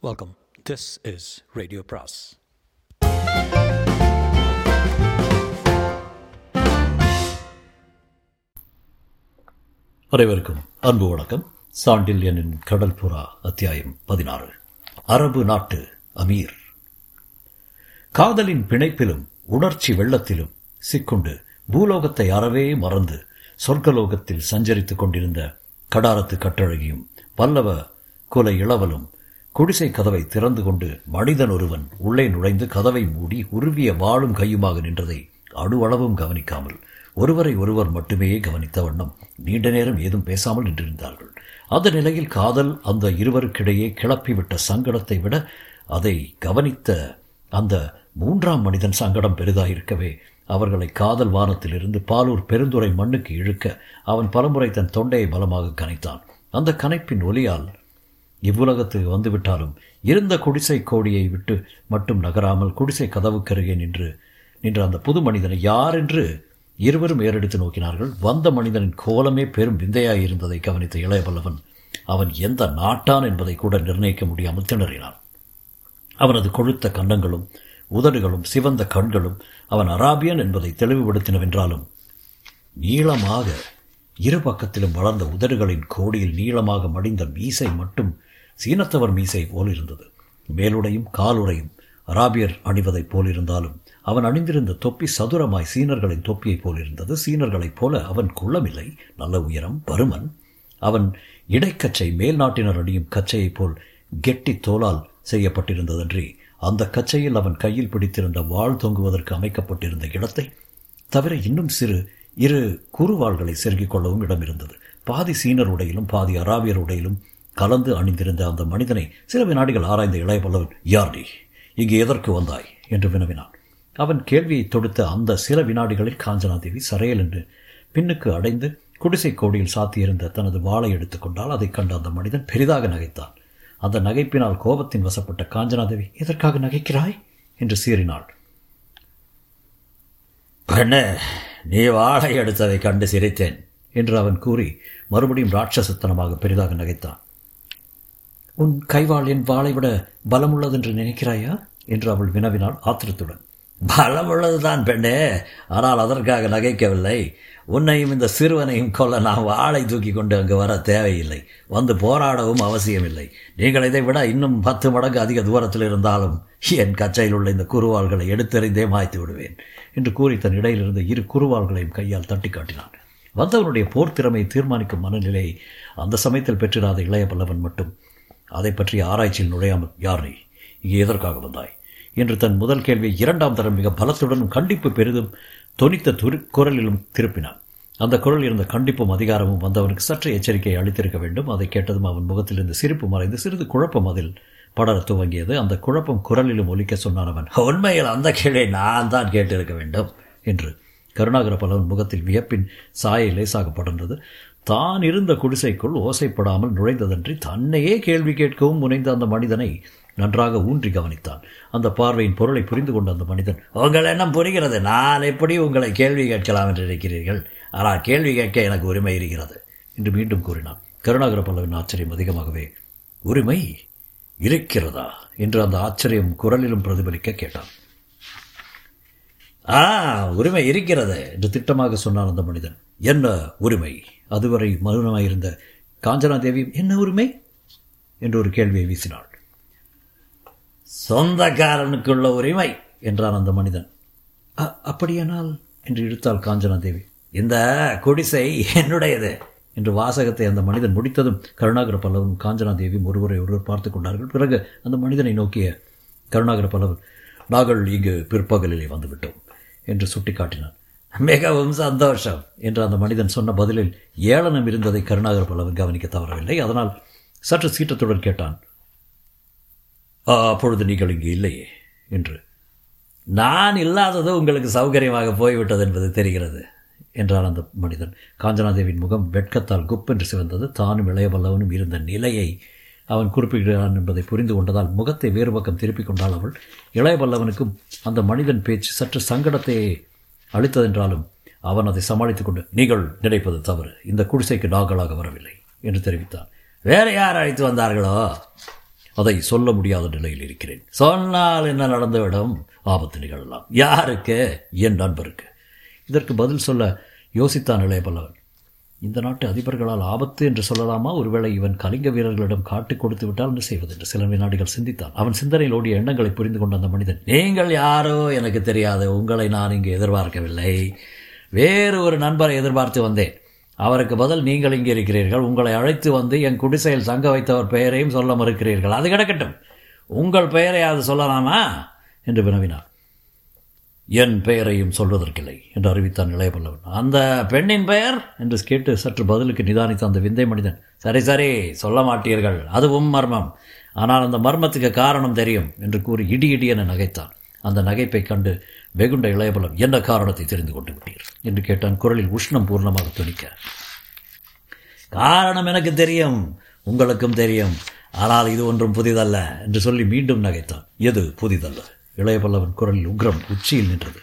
Welcome this is radio பிராஸ் அனைவருக்கும் அன்பு வணக்கம். சாண்டில்யனின் கடல்புறா அத்தியாயம் பதினாறு. அரபு நாட்டு அமீர். காதலின் பிணைப்பிலும் உணர்ச்சி வெள்ளத்திலும் சிக்குண்டு பூலோகத்தை அறவே மறந்து சொர்க்கலோகத்தில் சஞ்சரித்துக் கொண்டிருந்த கடாரத்து கட்டழகியும் பல்லவ குல இளவலும் குடிசை கதவை திறந்து கொண்டு மனிதன் ஒருவன் உள்ளே நுழைந்து கதவை மூடி உருவிய வாழும் கையுமாக நின்றதை அணுவளவும் கவனிக்காமல் ஒருவரை ஒருவர் மட்டுமே கவனித்த வண்ணம் நீண்ட நேரம் ஏதும் பேசாமல் நின்றிருந்தார்கள். அந்த நிலையில் காதல் அந்த இருவருக்கிடையே கிளப்பிவிட்ட சங்கடத்தை விட அதை கவனித்த அந்த மூன்றாம் மனிதன் சங்கடம் பெரிதாயிருக்கவே அவர்களை காதல் வானத்திலிருந்து பாலூர் பெருந்துறை மண்ணுக்கு இழுக்க அவன் பலமுறை தன் தொண்டையை பலமாக கனைத்தான். அந்த கனைப்பின் ஒலியால் இவ்வுலகத்துக்கு வந்துவிட்டாலும் இருந்த குடிசை கோடியை விட்டு மட்டும் நகராமல் குடிசை கதவுக்கருகே நின்று நின்ற அந்த புது மனிதனை யார் என்று இருவரும் ஏறெடுத்து நோக்கினார்கள். வந்த மனிதனின் கோலமே பெரும் விந்தையாய் இருந்ததை கவனித்த இளையபல்லவன் அவன் எந்த நாட்டான் என்பதை கூட நிர்ணயிக்க முடியாமல் திணறினான். அவனது கொழுத்த கண்டங்களும் உதடுகளும் சிவந்த கண்களும் அவன் அராபியன் என்பதை தெளிவுபடுத்தினவென்றாலும் நீளமாக இரு பக்கத்திலும் வளர்ந்த உதடுகளின் கோடியில் நீளமாக மடிந்த மீசை மட்டும் சீனத்தவர் மீசை போல் இருந்தது. மேலுடையும் காலுடையும் அராபியர் அணிவதைப் போலிருந்தாலும் அவன் அணிந்திருந்த தொப்பி சதுரமாய் சீனர்களின் தொப்பியைப் போலிருந்தது சீனர்களைப் போல அவன் குள்ளமில்லை. நல்ல உயரம் பருமன். அவன் இடைக்கச்சை மேல் நாட்டினர் அணியும் கச்சையைப் போல் கெட்டி தோலால் செய்யப்பட்டிருந்ததன்றி அந்த கச்சையில் அவன் கையில் பிடித்திருந்த வாழ் தொங்குவதற்கு அமைக்கப்பட்டிருந்த இடத்தை தவிர இன்னும் சிறு இரு குறுவாள்களை செருகிக் கொள்ளவும் இடம் இருந்தது பாதி சீனர் உடையிலும் பாதி அராபியர் உடையிலும் கலந்து அணிந்திருந்த அந்த மனிதனை சில வினாடிகள் ஆராய்ந்த இளைய பல்லவன் யார் நீ இங்கு எதற்கு வந்தாய்? என்று வினவினான். அவன் கேள்வியை தொடுத்த அந்த சில வினாடிகளில் காஞ்சனாதேவி சரையல் என்று பின்னுக்கு அடைந்து குடிசை கோடியில் சாத்தியிருந்த தனது வாளை எடுத்துக்கொண்டால் அதைக் கண்ட அந்த மனிதன் பெரிதாக நகைத்தான். அந்த நகைப்பினால் கோபத்தின் வசப்பட்ட காஞ்சனாதேவி எதற்காக நகைக்கிறாய்? என்று சீறினாள். பெண்ணே நீ வாழை எடுத்ததை கண்டு சிரித்தேன் என்று அவன் கூறி மறுபடியும் ராட்சசத்தனமாக பெரிதாக நகைத்தான். உன் கைவாள் என் வாளை விட பலமுள்ளதென்று நினைக்கிறாயா? என்று அவள் வினவினாள் ஆத்திரத்துடன். பலமுள்ளதுதான் பெண்ணே. ஆனால் அதற்காக நகைக்கவில்லை. உன்னையும் இந்த சிறுவனையும் கொல்ல நான் வாளை தூக்கி கொண்டு அங்கு வர தேவையில்லை. வந்து போராடவும் அவசியமில்லை. நீங்கள் இதை விட இன்னும் பத்து மடங்கு அதிக தூரத்தில் இருந்தாலும் என் கச்சையில் உள்ள இந்த குருவாள்களை எடுத்தெறிந்தே மாய்த்து விடுவேன் என்று கூறி தன் இடையில் இருந்த இரு குருவாள்களையும் கையால் தட்டி காட்டினான். வந்தவனுடைய போர் திறமையை தீர்மானிக்கும் மனநிலையை அந்த சமயத்தில் பெற்றிராத இளைய பல்லவன் மட்டும் அதை பற்றி ஆராய்ச்சியில் நுழையாமல் யார் நீ இங்கே எதற்காக வந்தாய்? என்று தன் முதல் கேள்வியை இரண்டாம் தரம் மிக பலத்துடனும் கண்டிப்பு பெரிதும் தொனித்த துரு குரலிலும் திருப்பினான். அந்த குரல் இருந்த கண்டிப்பும் அதிகாரமும் வந்தவனுக்கு சற்று எச்சரிக்கை அளித்திருக்க வேண்டும். அதை கேட்டதும் அவன் முகத்திலிருந்து சிரிப்பு மறைந்து சிறிது குழப்பம் அதில் படர துவங்கியது. அந்த குழப்பம் குரலிலும் ஒலிக்க சொன்னான் அவன் உண்மையில் அந்த கேள்வியை நான் தான் கேட்டிருக்க வேண்டும் என்று. கருணாகர பலவன் முகத்தில் வியப்பின் சாயை லேசாக படர்ந்தது. தான் இருந்த குடிசைக்குள் ஓசைப்படாமல் நுழைந்ததன்றி தன்னையே கேள்வி கேட்கவும் முனைந்த அந்த மனிதனை நன்றாக ஊன்றி கவனித்தான். அந்த பார்வையின் பொருளை புரிந்து கொண்ட அந்த மனிதன் உங்கள் என்ன புரிகிறது. நான் எப்படி உங்களை கேள்வி கேட்கலாம் என்று இருக்கிறீர்கள் ஆனால் கேள்வி கேட்க எனக்கு உரிமை இருக்கிறது என்று மீண்டும் கூறினான். கருணாகர பல்லவின் ஆச்சரியம் அதிகமாகவே உரிமை இருக்கிறதா? என்று அந்த ஆச்சரியம் குரலிலும் பிரதிபலிக்க கேட்டான். ஆ உரிமை இருக்கிறது என்று திட்டமாக சொன்னான் அந்த மனிதன். என்ன உரிமை? அதுவரை மௌனமாயிருந்த காஞ்சனாதேவி என்ன உரிமை? என்று ஒரு கேள்வியை வீசினாள். சொந்தக்காரனுக்குள்ள உரிமை என்றான் அந்த மனிதன். அப்படியானால்? என்று இழுத்தாள் காஞ்சனாதேவி. இந்த குடிசை என்னுடையது என்று வாசகத்தை அந்த மனிதன் முடித்ததும் கருணாகர பல்லவன் காஞ்சனாதேவியும் ஒருவரை ஒருவர் பார்த்து கொண்டார்கள். பிறகு அந்த மனிதனை நோக்கிய கருணாகர பல்லவன் நாங்கள் இங்கு பிற்பகலிலே வந்துவிட்டோம் என்று சுட்டிக்காட்டினார் மிகவும் சந்தோஷம் என்று அந்த மனிதன் சொன்ன பதிலில் ஏளனம் இருந்ததை கருணாகர் பல்லவன் கவனிக்க தவறவில்லை. அதனால் சற்று சீற்றத்துடன் கேட்டான் அப்பொழுது நீங்கள் இங்கு இல்லையே? என்று. நான் இல்லாதது உங்களுக்கு சௌகரியமாக போய்விட்டது என்பது தெரிகிறது என்றான் அந்த மனிதன். காஞ்சனாதேவின் முகம் வெட்கத்தால் குப்பென்று சிவந்தது. தானும் இளையவல்லவனும் இருந்த நிலையை அவன் குறிப்பிடுகிறான் என்பதை புரிந்து கொண்டதால் முகத்தை வேறு பக்கம் திருப்பிக் கொண்டாள் அவள். இளையவல்லவனுக்கும் அந்த மனிதன் பேச்சு சற்று சங்கடத்தை அளித்ததென்றாலும் அவன் அதை சமாளித்துக் கொண்டு நீங்கள் நினைப்பது தவறு. இந்த குடிசைக்கு நாங்களாக வரவில்லை என்று தெரிவித்தான். வேற யார் அழைத்து வந்தார்களோ? அதை சொல்ல முடியாத நிலையில் இருக்கிறேன். சொன்னால் என்ன நடந்துவிடும்? ஆபத்து நிகழலாம். யாருக்கு? என் நண்பருக்கு. இதற்கு பதில் சொல்ல யோசித்தான் இளையபல்லவன் இந்த நாட்டு அதிபர்களால் ஆபத்து என்று சொல்லலாமா? ஒருவேளை இவன் கலிங்க வீரர்களிடம் காட்டு கொடுத்து விட்டால் என்ன செய்வது என்று சில வினாடிகள் சிந்தித்தான். அவன் சிந்தனையில் ஓடிய எண்ணங்களை புரிந்து கொண்ட அந்த மனிதன் நீங்கள் யாரோ? எனக்கு தெரியாது. உங்களை நான் இங்கு எதிர்பார்க்கவில்லை. வேறு ஒரு நண்பரை எதிர்பார்த்து வந்தேன். அவருக்கு பதில் நீங்கள் இங்கே இருக்கிறீர்கள். உங்களை அழைத்து வந்து என் குடிசையில் தங்க வைத்தவர் பெயரையும் சொல்ல மறுக்கிறீர்கள். அது கிடக்கட்டும். உங்கள் பெயரை அது சொல்லலாமா? என்று வினவினார் என் பெயரையும் சொல்வதற்கில்லை என்று அறிவித்தான் இளையபல்லவன் அந்த பெண்ணின் பெயர்? என்று கேட்டு சற்று பதிலுக்கு நிதானித்த அந்த விந்தை மனிதன் சரி சரி சொல்ல மாட்டீர்கள். அதுவும் மர்மம். ஆனால் அந்த மர்மத்துக்கு காரணம் தெரியும் என்று கூறி இடி இடி என நகைத்தான். அந்த நகைப்பை கண்டு வெகுண்ட இளையபலம் என்ன காரணத்தை தெரிந்து கொண்டு விட்டீர்? என்று கேட்டான் குரலில் உஷ்ணம் பூர்ணமாக துணிக்க. காரணம் எனக்கு தெரியும் உங்களுக்கும் தெரியும். ஆனால் இது ஒன்றும் புதிதல்ல என்று சொல்லி மீண்டும் நகைத்தான். எது புதிதல்ல இளையபல்லவன் குரலில் உக்ரம் உச்சியில் நின்றது.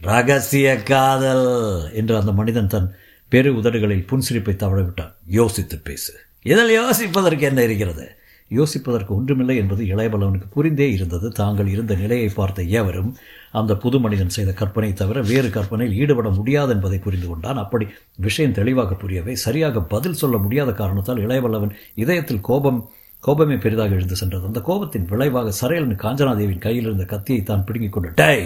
ரகசிய காதல்! என்று அந்த மனிதன் தன் பெரு உதடுகளில் புன்சிரிப்பை தவறவிட்டான் யோசித்து பேசு. இதில் யோசிப்பதற்கு என்ன இருக்கிறது? யோசிப்பதற்கு ஒன்றுமில்லை என்பது இளையபல்லவனுக்கு புரிந்தே இருந்தது. தாங்கள் இருந்த நிலையை பார்த்த ஏவரும் அந்த புது மனிதன் செய்த கற்பனை தவிர வேறு கற்பனையில் ஈடுபட முடியாது என்பதை புரிந்து கொண்டான். அப்படி விஷயம் தெளிவாக புரியவே சரியாக பதில் சொல்ல முடியாத காரணத்தால் இளையவல்லவன் இதயத்தில் கோபம் கோபமே பெரிதாக எழுந்து சென்றது. அந்த கோபத்தின் விளைவாக சரையலன் காஞ்சனாதேவின் கையில் இருந்த கத்தியை தான் பிடுங்கிக் கொண்டு டை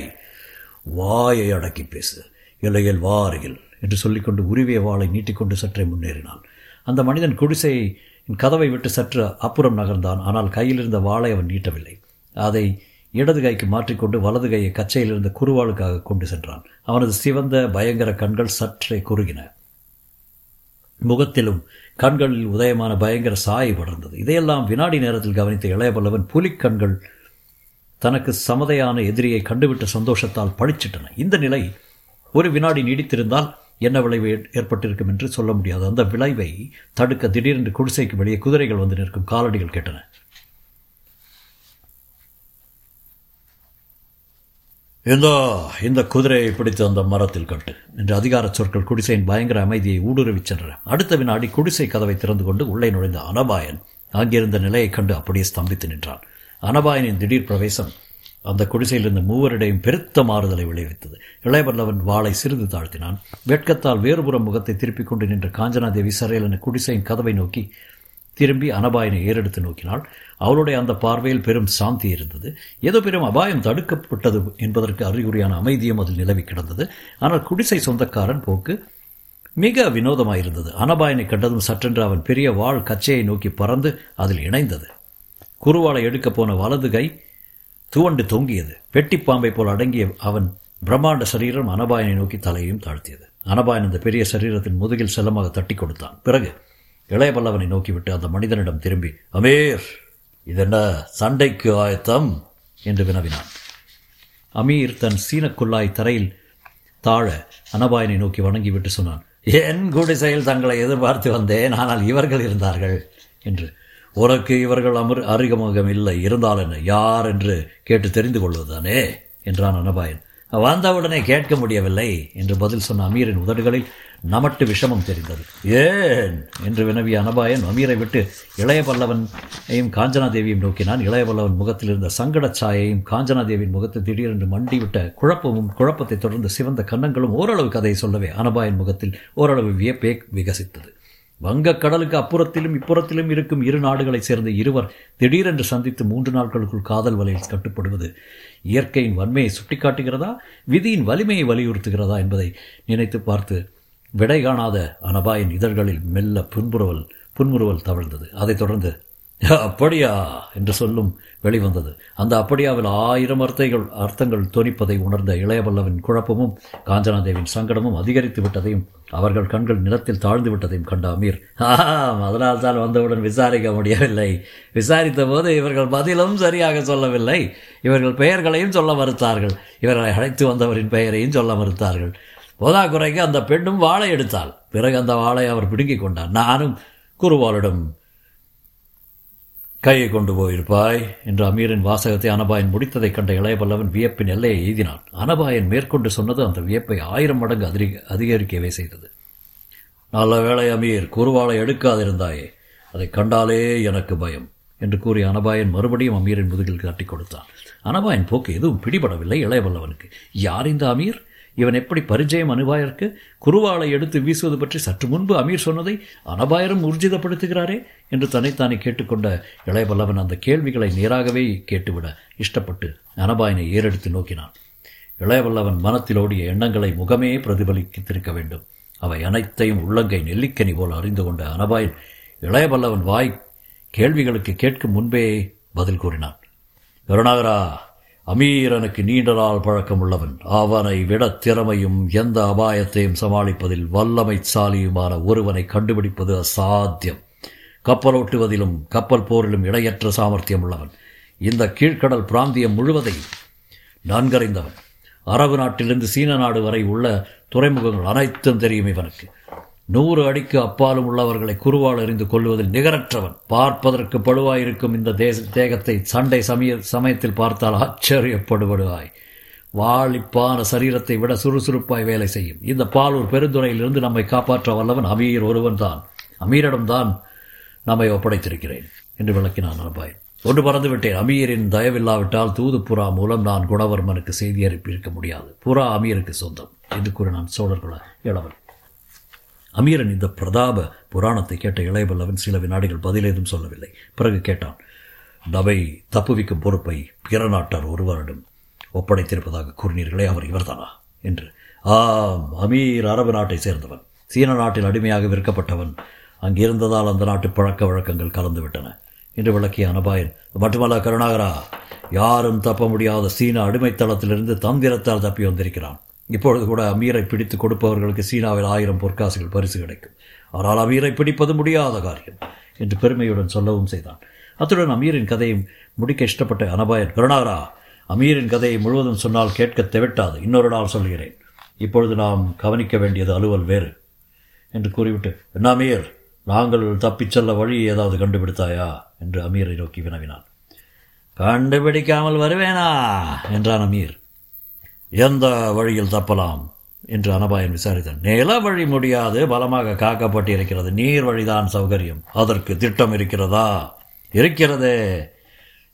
வாயை அடக்கி பேசு. இலையில் வாருகில் என்று சொல்லிக்கொண்டு உருவிய வாளை நீட்டிக்கொண்டு சற்றே முன்னேறினான். அந்த மனிதன் குடிசையின் கதவை விட்டு சற்று அப்புறம் நகர்ந்தான். ஆனால் கையில் இருந்த வாளை அவன் நீட்டவில்லை. அதை இடது கைக்கு மாற்றிக்கொண்டு வலது கையை கச்சையில் இருந்த குறுவாளுக்காக கொண்டு சென்றான். அவனது சிவந்த பயங்கர கண்கள் சற்றே குறுகின. முகத்திலும் கண்களில் உதயமான பயங்கர சாயை படர்ந்தது. இதையெல்லாம் வினாடி நேரத்தில் கவனித்த இளையபல்லவன் புலிக்கண்கள் தனக்கு சமதையான எதிரியை கண்டுவிட்ட சந்தோஷத்தால் பழிச்சிட்டன இந்த நிலை ஒரு வினாடி நீடித்திருந்தால் என்ன விளைவு ஏற்பட்டிருக்கும் என்று சொல்ல முடியாது. அந்த விளைவை தடுக்க திடீரென்று குடிசைக்கு வெளியே குதிரைகள் வந்து நிற்கும். காலடிகள் கேட்டன. எந்தோ இந்த குதிரையை பிடித்து அந்த மரத்தில் கட்டு. என்று அதிகார சொற்கள் குடிசையின் பயங்கர அமைதியை ஊடுருவிச் சென்றன. அடுத்த வினாடி குடிசை கதவை திறந்து கொண்டு உள்ளே நுழைந்த அனபாயன் அங்கிருந்த நிலையைக் கண்டு அப்படியே ஸ்தம்பித்து நின்றான். அனபாயனின் திடீர் பிரவேசம் அந்த குடிசையிலிருந்து மூவரிடையும் பெருத்த மாறுதலை விளைவித்தது. இளையவல்லவன் வாளை சிறிது தாழ்த்தினான். வெட்கத்தால் வேறுபுறம் முகத்தை திருப்பிக் கொண்டு நின்ற காஞ்சனாதேவி சரையலன குடிசையின் கதவை நோக்கி திரும்பி அனபாயனை ஏறெடுத்து நோக்கினாள். அவளுடைய அந்த பார்வையில் பெரும் சாந்தி இருந்தது. ஏதோ பெரும் அபாயம் தடுக்கப்பட்டது என்பதற்கு அறிகுறியான அமைதியும் அதில் நிலவி கிடந்தது. ஆனால் குடிசை சொந்தக்காரன் போக்கு மிக வினோதமாயிருந்தது. அனபாயனை கண்டதும் சற்றென்று அவன் பெரிய வாழ் கச்சையை நோக்கி பறந்து அதில் இணைந்தது. குருவாளை எடுக்கப் போன வலது கை துவண்டு தொங்கியது. வெட்டிப்பாம்பை போல் அடங்கிய அவன் பிரம்மாண்ட சரீரம் அனபாயனை நோக்கி தலையையும் தாழ்த்தியது. அனபாயன் அந்த பெரிய சரீரத்தின் முதுகில் செல்லமாக தட்டி கொடுத்தான். பிறகு இளைய பல்லவனை நோக்கிவிட்டு அந்த மனிதனிடம் திரும்பி அமீர் இதென்ன சண்டைக்கு ஆயத்தம்? என்று வினவினான். அமீர் தன் சீனக்குள்ளாய் தரையில் தாழ அனபாயனை நோக்கி வணங்கிவிட்டு சொன்னான் என் குடிசையில் தங்களை எதிர்பார்த்து வந்தேன் ஆனால் இவர்கள் இருந்தார்கள். என்று உனக்கு இவர்கள் அமர் அருகமுகம் இல்லை இருந்தால் என்ன யார் என்று கேட்டு தெரிந்து கொள்வதுதானே? என்றான் அனபாயன். வந்தவுடனே கேட்க முடியவில்லை என்று பதில் சொன்ன அமீரின் உதடுகளில் நமட்டு விஷமம் தெரிந்தது. ஏன்? என்று வினவிய அனபாயன் அமீரை விட்டு இளைய பல்லவனையும் காஞ்சனாதேவியும் நோக்கினான். இளைய பல்லவன் முகத்தில் இருந்த சங்கடச் சாயையும் காஞ்சனாதேவியின் முகத்தில் திடீரென்று மண்டிவிட்ட குழப்பமும் குழப்பத்தை தொடர்ந்து சிவந்த கன்னங்களும் ஓரளவு கதையை சொல்லவே அனபாயன் முகத்தில் ஓரளவு வியப்பே விகசித்தது. வங்கக் கடலுக்கு அப்புறத்திலும் இப்புறத்திலும் இருக்கும் இரு நாடுகளைச் சேர்ந்த இருவர் திடீரென்று சந்தித்து மூன்று நாட்களுக்குள் காதல் வலையில் கட்டுப்படுவது இயற்கையின் வன்மையை சுட்டிக்காட்டுகிறதா? விதியின் வலிமையை வலியுறுத்துகிறதா என்பதை நினைத்து பார்த்து விடை காணாத அனபாயின் இதழ்களில் மெல்ல புன்முறுவல் புன்முறுவல் தவழ்ந்தது. அதைத் தொடர்ந்து அப்படியா? என்று சொல்லும் வெளிவந்தது அந்த அப்படியாவில் ஆயிரம் அர்த்தைகள் அர்த்தங்கள் தொனிப்பதை உணர்ந்த இளையவல்லவின் குழப்பமும் காஞ்சனாதேவின் சங்கடமும் அதிகரித்து விட்டதையும் அவர்கள் கண்கள் நிலத்தில் தாழ்ந்து விட்டதையும் கண்ட அமீர் ஆம் அதனால் தான் வந்தவுடன் விசாரிக்க முடியவில்லை. விசாரித்த போது இவர்கள் பதிலும் சரியாக சொல்லவில்லை. இவர்கள் பெயர்களையும் சொல்ல மறுத்தார்கள். இவர்களை அழைத்து வந்தவரின் பெயரையும் சொல்ல மறுத்தார்கள். போதாக்குறைக்கு அந்த பெண்ணும் வாழை எடுத்தாள். பிறகு அந்த வாளை அவர் பிடுங்கிக் கொண்டார். நானும் குருவாளிடம் கையை கொண்டு போயிருப்பாய் என்று அமீரின் வாசகத்தை அனபாயன் முடித்ததைக் கண்ட இளையபல்லவன் வியப்பின் எல்லையை எய்தினான். அனபாயன் மேற்கொண்டு சொன்னது அந்த வியப்பை ஆயிரம் மடங்கு அதிக அதிகரிக்கவே செய்தது. நல்ல வேளை அமீர் குருவாளை எடுக்காதிருந்தாயே. அதை கண்டாலே எனக்கு பயம் என்று கூறிய அனபாயன் மறுபடியும் அமீரின் முதுகில் காட்டிக் கொடுத்தான். அனபாயன் போக்கு எதுவும் பிடிபடவில்லை இளையவல்லவனுக்கு யார் இந்த அமீர்? இவன் எப்படி பரிச்சயம் அனுபாயருக்கு குருவாளை எடுத்து வீசுவது பற்றி சற்று முன்பு அமீர் சொன்னதை அனபாயரும் ஊர்ஜிதப்படுத்துகிறாரே என்று தன்னைத்தானே கேட்டுக்கொண்ட இளையபல்லவன் அந்த கேள்விகளை நேராகவே கேட்டுவிட இஷ்டப்பட்டு அனபாயனை ஏறெடுத்து நோக்கினான். இளையவல்லவன் மனத்திலோடிய எண்ணங்களை முகமே பிரதிபலித்திருக்க வேண்டும். அவை அனைத்தையும் உள்ளங்கை நெல்லிக்கனி போல் அறிந்து கொண்ட அனபாயன் இளையவல்லவன் வாய் கேள்விகளுக்கு கேட்கும் முன்பே பதில் கூறினான். கருணாகரா அமீரனுக்கு நீண்ட நாள் பழக்கம் உள்ளவன் அவனை விட திறமையும் எந்த அபாயத்தையும் சமாளிப்பதில் வல்லமைசாலியுமான ஒருவனை கண்டுபிடிப்பது அசாத்தியம். கப்பலோட்டுவதிலும் கப்பல் போரிலும் இடையற்ற சாமர்த்தியம் உள்ளவன் இந்த கீழ்க்கடல் பிராந்தியம் முழுவதையும் நன்கறிந்தவன். அரபு நாட்டிலிருந்து சீன நாடு வரை உள்ள துறைமுகங்கள் அனைத்தும் தெரியும் இவனுக்கு. நூறு அடிக்கு அப்பாலும் உள்ளவர்களை குருவால் எறிந்து கொள்வதில் நிகரற்றவன். பார்ப்பதற்கு பழுவாயிருக்கும் இந்த தேச தேகத்தை சண்டை சமய சமயத்தில் பார்த்தால் ஆச்சரியப்படுவடுவாய் வாழிப்பான சரீரத்தை விட சுறுசுறுப்பாய் வேலை செய்யும். இந்த பாலூர் பெருந்துறையிலிருந்து நம்மை காப்பாற்ற வல்லவன் அமீர் ஒருவன் தான் அமீரிடம்தான் நம்மை ஒப்படைத்திருக்கிறேன் என்று விளக்கினான் அபாய். ஒன்று பறந்து விட்டேன் அமீரின் தயவில்லாவிட்டால் தூது புறா மூலம் நான் குணவர்மனுக்கு செய்தி அனுப்பியிருக்க முடியாது. புறா அமீருக்கு சொந்தம் என்று கூறினான் சோழர்குல இளவன் அமீரன் இந்த பிரதாப புராணத்தை கேட்ட இளையபல்லவன் சில வினாடிகள் பதிலேதும் சொல்லவில்லை. பிறகு கேட்டான் நபை தப்புவிக்கும் பொறுப்பை பிற நாட்டார் ஒருவரிடம் ஒப்படைத்திருப்பதாக கூறினீர்களே அவர் இவர்தானா? என்று. ஆம் அமீர் அரபு நாட்டை சேர்ந்தவன். சீன நாட்டில் அடிமையாக விற்கப்பட்டவன். அங்கிருந்ததால் அந்த நாட்டு பழக்க வழக்கங்கள் கலந்துவிட்டன. என்று விளக்கிய அனபாயன் மட்டுமல்ல கருணாகரா யாரும் தப்ப முடியாத சீன அடிமைத்தளத்திலிருந்து தந்திரத்தால் தப்பி வந்திருக்கிறான். இப்பொழுது கூட அமீரை பிடித்து கொடுப்பவர்களுக்கு சீனாவில் ஆயிரம் பொற்காசுகள் பரிசு கிடைக்கும். அவரால் அமீரை பிடிப்பது முடியாத காரியம் என்று பெருமையுடன் சொல்லவும் செய்தான். அத்துடன் அமீரின் கதையை முடிக்க இஷ்டப்பட்ட அனபாயன் கருணாகரா அமீரின் கதையை முழுவதும் சொன்னால் கேட்க தெவிட்டாது. இன்னொரு நாள் சொல்கிறேன். இப்பொழுது நாம் கவனிக்க வேண்டியது அலுவல் வேறு என்று கூறிவிட்டு என்ன அமீர் நாங்கள் தப்பிச் செல்ல வழி ஏதாவது கண்டுபிடித்தாயா? என்று அமீரை நோக்கி வினவினான். கண்டுபிடிக்காமல் வருவேனா? என்றான் அமீர். எந்த வழியில் தப்பலாம்? என்று அனபாயன் விசாரித்தான். நில வழி முடியாது. பலமாக காக்கப்பட்டிருக்கிறது. நீர் வழிதான் சௌகரியம். அதற்கு திட்டம் இருக்கிறதா? இருக்கிறதே.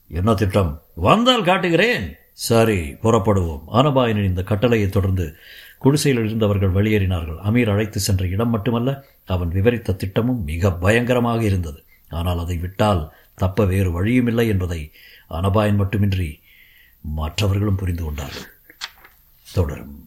என்ன திட்டம்? வந்தால் காட்டுகிறேன். சரி புறப்படுவோம். அனபாயனின் இந்த கட்டளையை தொடர்ந்து குடிசையில் இருந்தவர்கள் வெளியேறினார்கள். அமீர் அழைத்து சென்ற இடம் மட்டுமல்ல அவன் விவரித்த திட்டமும் மிக பயங்கரமாக இருந்தது. ஆனால் அதை விட்டால் தப்ப வேறு வழியும் இல்லை என்பதை அனபாயன் மட்டுமின்றி மற்றவர்களும் புரிந்து கொண்டார்கள். தொடரும்.